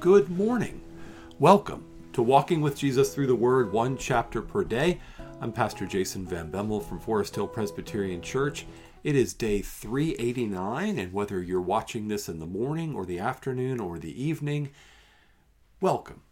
Good morning. Welcome to Walking with Jesus Through the Word, one chapter per day. I'm Pastor Jason Van Bemmel from Forest Hill Presbyterian Church. It is day 389, and whether you're watching this in the morning or the afternoon or the evening, welcome.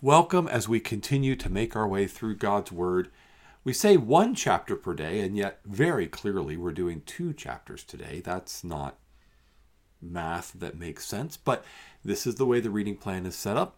Welcome as we continue to make our way through God's Word. We say one chapter per day, and yet very clearly we're doing two chapters today. That's not math that makes sense, but this is the way the reading plan is set up.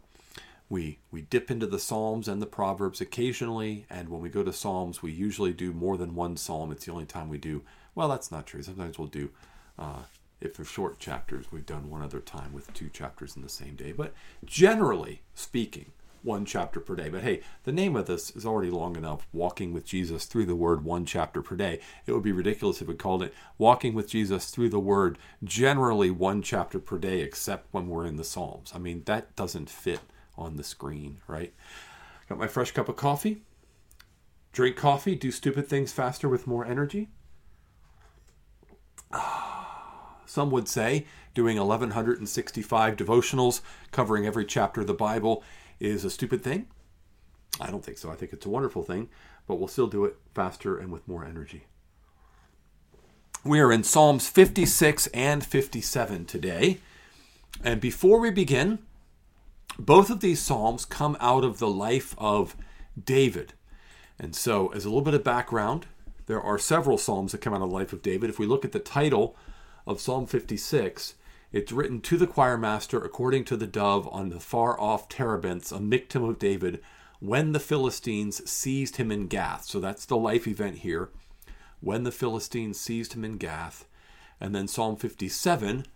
We we dip into the Psalms and the Proverbs occasionally, and when we go to Psalms, we usually do more than one psalm. It's the only time we do. Well, that's not true. Sometimes we'll do, uh, if they're short chapters, we've done one other time with two chapters in the same day. But generally speaking, one chapter per day. But hey, the name of this is already long enough Walking with Jesus through the Word, one chapter per day. It would be ridiculous if we called it Walking with Jesus through the Word, generally one chapter per day, except when we're in the Psalms. I mean, that doesn't fit on the screen, right? Got my fresh cup of coffee. Drink coffee, do stupid things faster with more energy. Ah, some would say doing 1165 devotionals covering every chapter of the Bible is a stupid thing. I don't think so. I think it's a wonderful thing, but we'll still do it faster and with more energy. We are in Psalms 56 and 57 today. And before we begin, both of these Psalms come out of the life of David. And so, as a little bit of background, there are several Psalms that come out of the life of David. If we look at the title of Psalm 56, it's written to the choir master according to the dove on the far off terebinths, a Michtam of David, when the Philistines seized him in Gath. So that's the life event here. When the Philistines seized him in Gath. And then Psalm 57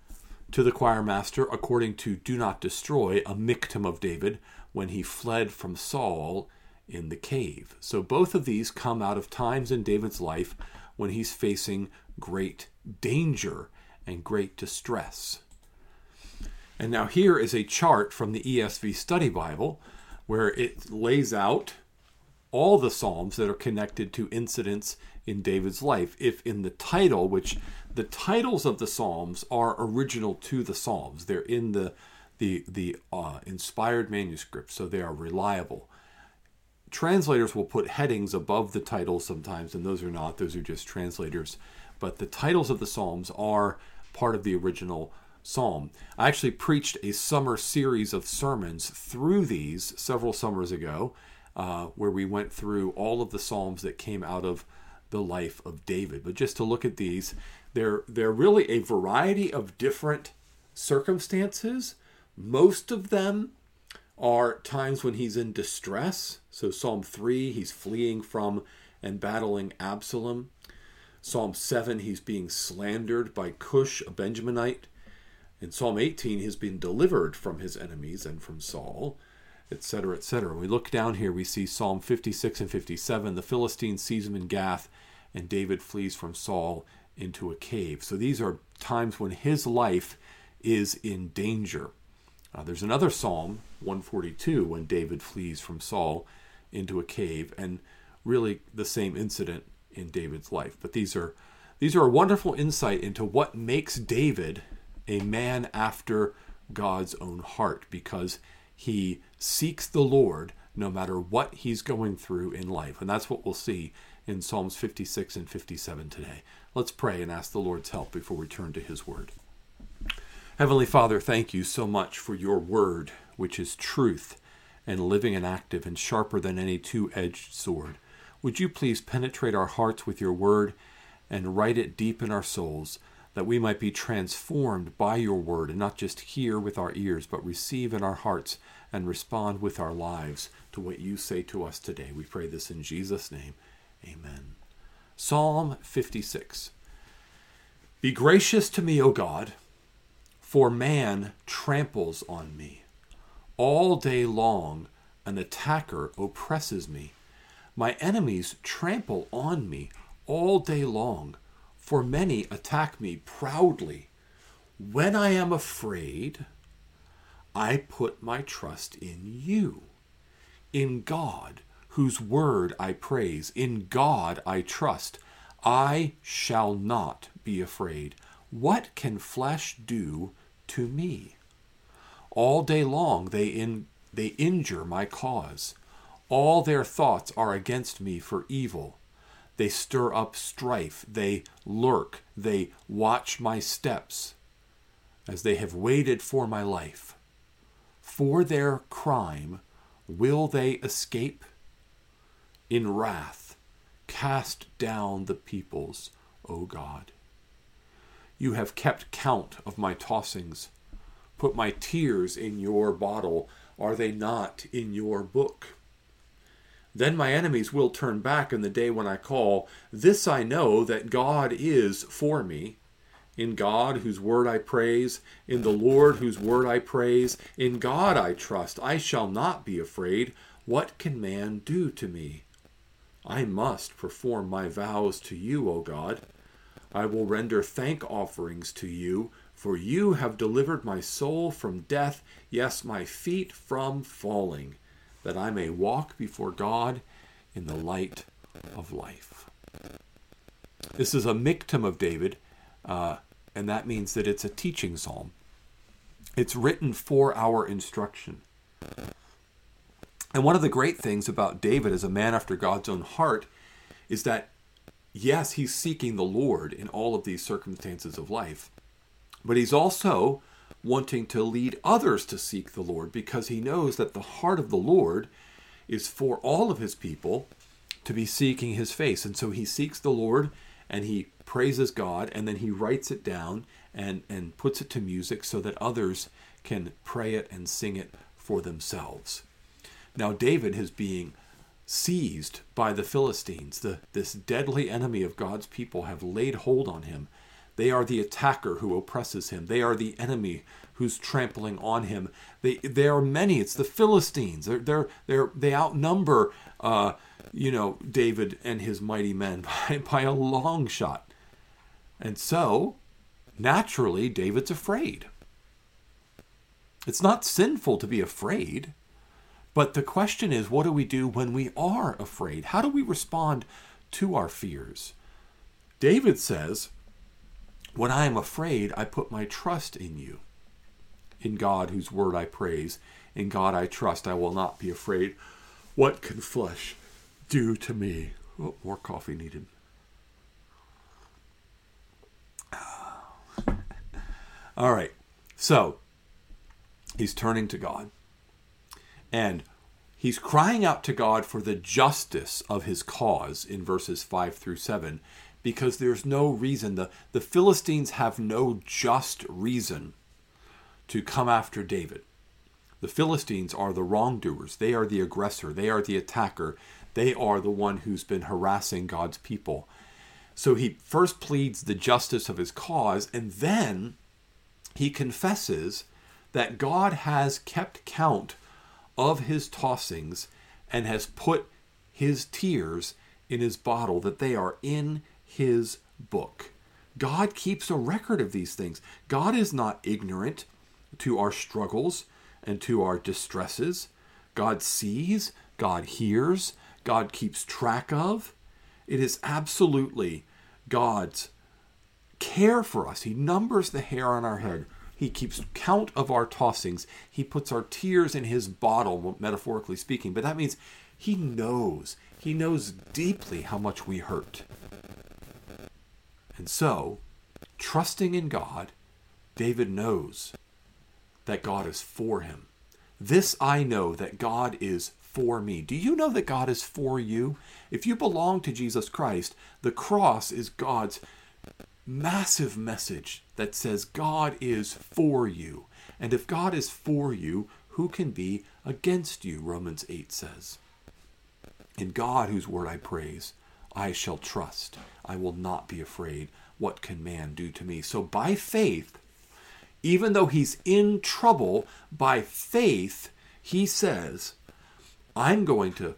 to the choir master according to do not destroy, a Michtam of David, when he fled from Saul in the cave. So both of these come out of times in David's life when he's facing great danger and great distress. And now here is a chart from the ESV Study Bible where it lays out all the Psalms that are connected to incidents in David's life. If in the title, which the titles of the Psalms are original to the Psalms, they're in the the the uh, inspired manuscript, so they are reliable. Translators will put headings above the titles sometimes, and those are not; those are just translators. But the titles of the Psalms are part of the original psalm. I actually preached a summer series of sermons through these several summers ago, uh, where we went through all of the psalms that came out of the life of David. But just to look at these, they're they're really a variety of different circumstances. Most of them are times when he's in distress. So Psalm 3, he's fleeing from and battling Absalom. Psalm 7, he's being slandered by Cush, a Benjaminite. In Psalm 18, he's been delivered from his enemies and from Saul, etc., etc. We look down here, we see Psalm 56 and 57. The Philistine seize him in Gath, and David flees from Saul into a cave. So these are times when his life is in danger. Uh, there's another Psalm, 142, when David flees from Saul into a cave, and really the same incident in David's life. But these are these are a wonderful insight into what makes David a man after God's own heart because he seeks the Lord no matter what he's going through in life. And that's what we'll see in Psalms 56 and 57 today. Let's pray and ask the Lord's help before we turn to his word. Heavenly Father, thank you so much for your word, which is truth and living and active and sharper than any two edged sword. Would you please penetrate our hearts with your word and write it deep in our souls? That we might be transformed by your word and not just hear with our ears, but receive in our hearts and respond with our lives to what you say to us today. We pray this in Jesus' name. Amen. Psalm 56 Be gracious to me, O God, for man tramples on me. All day long, an attacker oppresses me. My enemies trample on me all day long for many attack me proudly. When I am afraid, I put my trust in you, in God, whose word I praise, in God I trust. I shall not be afraid. What can flesh do to me? All day long they in they injure my cause. All their thoughts are against me for evil. They stir up strife, they lurk, they watch my steps, as they have waited for my life. For their crime will they escape? In wrath, cast down the peoples, O God. You have kept count of my tossings. Put my tears in your bottle. Are they not in your book? Then my enemies will turn back in the day when I call. This I know that God is for me. In God, whose word I praise, in the Lord, whose word I praise, in God I trust. I shall not be afraid. What can man do to me? I must perform my vows to you, O God. I will render thank offerings to you, for you have delivered my soul from death, yes, my feet from falling that I may walk before God in the light of life. This is a miktam of David, uh, and that means that it's a teaching psalm. It's written for our instruction. And one of the great things about David as a man after God's own heart is that, yes, he's seeking the Lord in all of these circumstances of life, but he's also wanting to lead others to seek the Lord because he knows that the heart of the Lord is for all of his people to be seeking his face. And so he seeks the Lord and he praises God and then he writes it down and, and puts it to music so that others can pray it and sing it for themselves. Now, David is being seized by the Philistines. The, this deadly enemy of God's people have laid hold on him they are the attacker who oppresses him. They are the enemy who's trampling on him. They there are many. It's the Philistines. They're they're, they're they outnumber uh, you know David and his mighty men by, by a long shot. And so, naturally, David's afraid. It's not sinful to be afraid. But the question is, what do we do when we are afraid? How do we respond to our fears? David says, when I am afraid, I put my trust in you. In God, whose word I praise, in God I trust, I will not be afraid. What can flesh do to me? Oh, more coffee needed. All right. So, he's turning to God. And he's crying out to God for the justice of his cause in verses 5 through 7 because there's no reason. The, the Philistines have no just reason to come after David. The Philistines are the wrongdoers. They are the aggressor. They are the attacker. They are the one who's been harassing God's people. So he first pleads the justice of his cause, and then he confesses that God has kept count of his tossings and has put his tears in his bottle, that they are in his book. God keeps a record of these things. God is not ignorant to our struggles and to our distresses. God sees, God hears, God keeps track of. It is absolutely God's care for us. He numbers the hair on our head. He keeps count of our tossings. He puts our tears in his bottle, metaphorically speaking. But that means he knows. He knows deeply how much we hurt. And so, trusting in God, David knows that God is for him. This I know that God is for me. Do you know that God is for you? If you belong to Jesus Christ, the cross is God's massive message that says God is for you. And if God is for you, who can be against you? Romans 8 says. In God, whose word I praise, I shall trust. I will not be afraid. What can man do to me? So by faith, even though he's in trouble, by faith, he says, I'm going to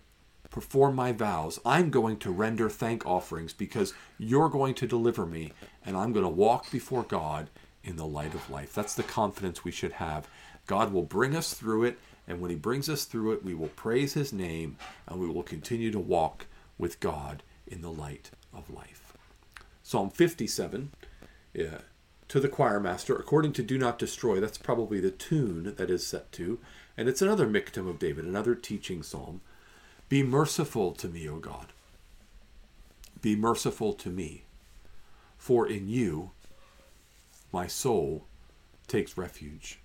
perform my vows. I'm going to render thank offerings because you're going to deliver me, and I'm going to walk before God in the light of life. That's the confidence we should have. God will bring us through it, and when He brings us through it, we will praise His name and we will continue to walk with God in the light of life. Psalm 57 uh, to the choir master, according to Do Not Destroy. That's probably the tune that is set to. And it's another Michtam of David, another teaching psalm. Be merciful to me, O God. Be merciful to me. For in you my soul takes refuge.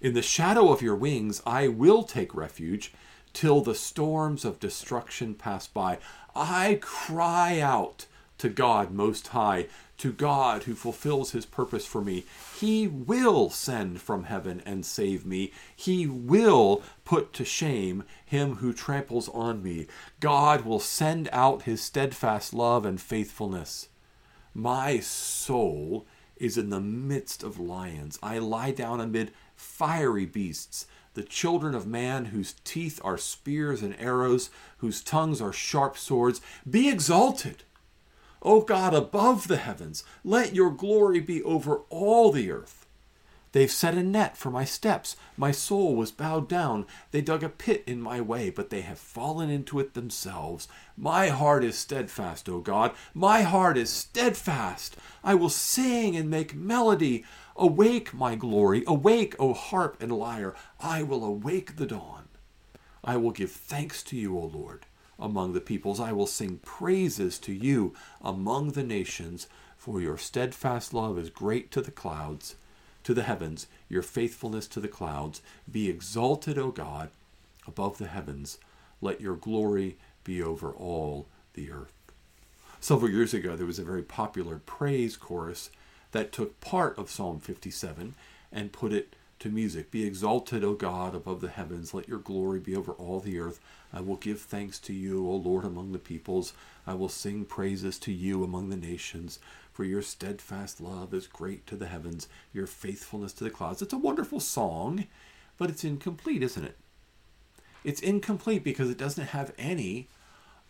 In the shadow of your wings I will take refuge till the storms of destruction pass by. I cry out to God Most High, to God who fulfills his purpose for me. He will send from heaven and save me. He will put to shame him who tramples on me. God will send out his steadfast love and faithfulness. My soul is in the midst of lions. I lie down amid fiery beasts the children of man, whose teeth are spears and arrows, whose tongues are sharp swords. Be exalted O God, above the heavens, let your glory be over all the earth. They've set a net for my steps. My soul was bowed down. They dug a pit in my way, but they have fallen into it themselves. My heart is steadfast, O God. My heart is steadfast. I will sing and make melody. Awake, my glory. Awake, O harp and lyre. I will awake the dawn. I will give thanks to you, O Lord among the peoples. I will sing praises to you among the nations, for your steadfast love is great to the clouds, to the heavens, your faithfulness to the clouds. Be exalted, O God, above the heavens. Let your glory be over all the earth. Several years ago, there was a very popular praise chorus that took part of Psalm 57 and put it to music. Be exalted, O God, above the heavens. Let your glory be over all the earth. I will give thanks to you, O Lord, among the peoples. I will sing praises to you among the nations. For your steadfast love is great to the heavens, your faithfulness to the clouds. It's a wonderful song, but it's incomplete, isn't it? It's incomplete because it doesn't have any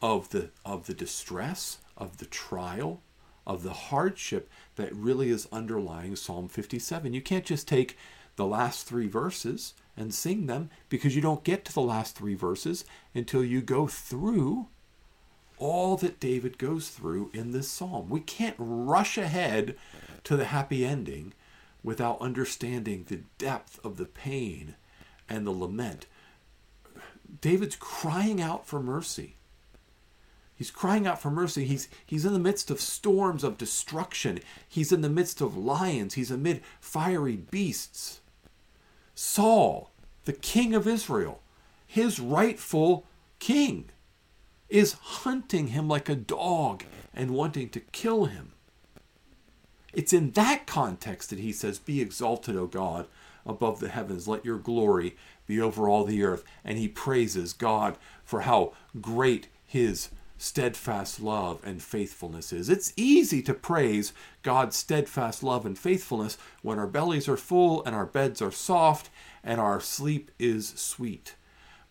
of the of the distress, of the trial, of the hardship that really is underlying Psalm 57. You can't just take the last three verses and sing them because you don't get to the last three verses until you go through all that David goes through in this psalm. We can't rush ahead to the happy ending without understanding the depth of the pain and the lament. David's crying out for mercy. He's crying out for mercy. He's, he's in the midst of storms of destruction. He's in the midst of lions. He's amid fiery beasts. Saul, the king of Israel, his rightful king, is hunting him like a dog and wanting to kill him. It's in that context that he says, Be exalted, O God, above the heavens. Let your glory be over all the earth. And he praises God for how great his steadfast love and faithfulness is. It's easy to praise God's steadfast love and faithfulness when our bellies are full and our beds are soft and our sleep is sweet.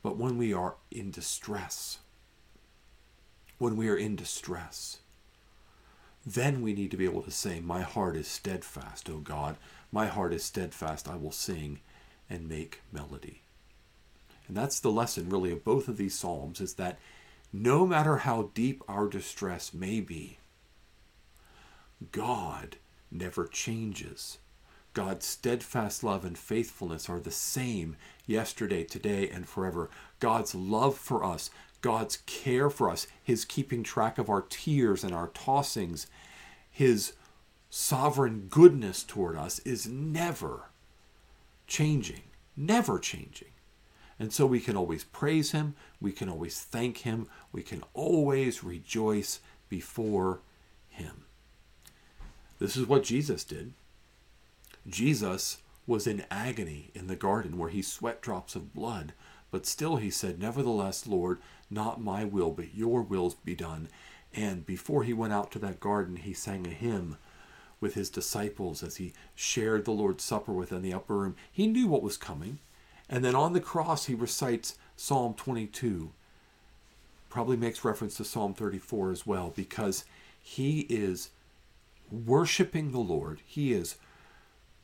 But when we are in distress, when we are in distress, then we need to be able to say, My heart is steadfast, O God. My heart is steadfast. I will sing and make melody. And that's the lesson, really, of both of these Psalms is that no matter how deep our distress may be, God never changes. God's steadfast love and faithfulness are the same yesterday, today, and forever. God's love for us, God's care for us, His keeping track of our tears and our tossings, His sovereign goodness toward us is never changing, never changing. And so we can always praise Him, we can always thank Him, we can always rejoice before Him. This is what Jesus did. Jesus was in agony in the garden where he sweat drops of blood, but still he said, Nevertheless, Lord, not my will, but your will be done. And before he went out to that garden, he sang a hymn with his disciples as he shared the Lord's Supper within the upper room. He knew what was coming. And then on the cross, he recites Psalm 22. Probably makes reference to Psalm 34 as well, because he is worshiping the Lord. He is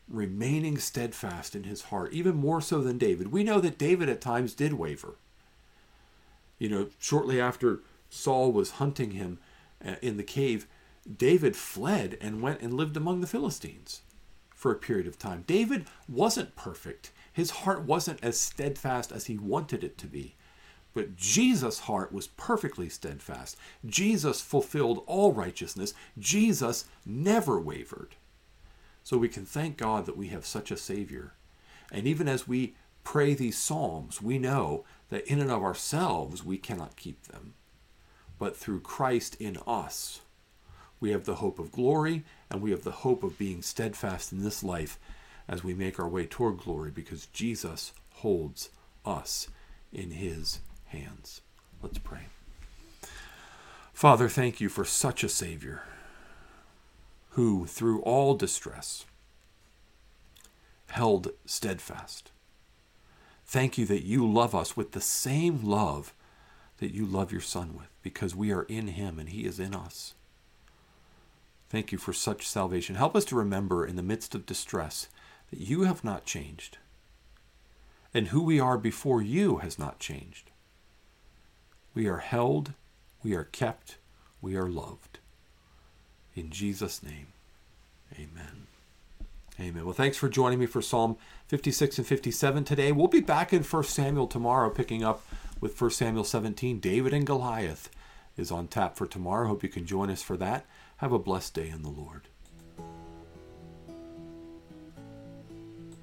remaining steadfast in his heart, even more so than David. We know that David at times did waver. You know, shortly after Saul was hunting him uh, in the cave, David fled and went and lived among the Philistines. for a period of time. David wasn't perfect. His heart wasn't as steadfast as he wanted it to be. But Jesus' heart was perfectly steadfast. Jesus fulfilled all righteousness. Jesus never wavered. So we can thank God that we have such a Savior. And even as we pray these Psalms, we know that in and of ourselves we cannot keep them. But through Christ in us, we have the hope of glory and we have the hope of being steadfast in this life as we make our way toward glory because Jesus holds us in his hands. Let's pray. Father, thank you for such a Savior who, through all distress, held steadfast. Thank you that you love us with the same love that you love your Son with, because we are in him and he is in us. Thank you for such salvation. Help us to remember in the midst of distress that you have not changed, and who we are before you has not changed. We are held, we are kept, we are loved. In Jesus' name, amen. Amen. Well, thanks for joining me for Psalm 56 and 57 today. We'll be back in 1 Samuel tomorrow, picking up with 1 Samuel 17. David and Goliath is on tap for tomorrow. Hope you can join us for that. Have a blessed day in the Lord.